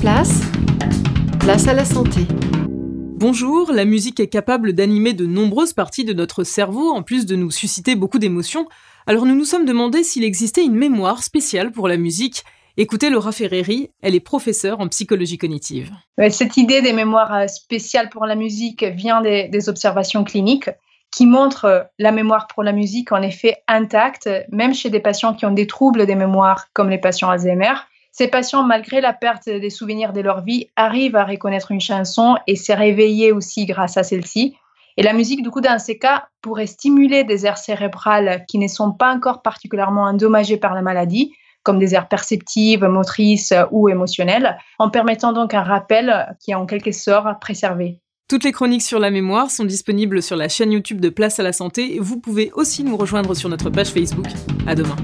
place, place à la santé. Bonjour, la musique est capable d'animer de nombreuses parties de notre cerveau, en plus de nous susciter beaucoup d'émotions. Alors nous nous sommes demandé s'il existait une mémoire spéciale pour la musique. Écoutez Laura Ferreri, elle est professeure en psychologie cognitive. Cette idée des mémoires spéciales pour la musique vient des, des observations cliniques qui montrent la mémoire pour la musique en effet intacte, même chez des patients qui ont des troubles des mémoires comme les patients Alzheimer. Ces patients, malgré la perte des souvenirs de leur vie, arrivent à reconnaître une chanson et s'est réveillé aussi grâce à celle-ci. Et la musique, du coup, dans ces cas, pourrait stimuler des aires cérébrales qui ne sont pas encore particulièrement endommagées par la maladie, comme des aires perceptives, motrices ou émotionnelles, en permettant donc un rappel qui est en quelque sorte préservé. Toutes les chroniques sur la mémoire sont disponibles sur la chaîne YouTube de Place à la Santé vous pouvez aussi nous rejoindre sur notre page Facebook. À demain.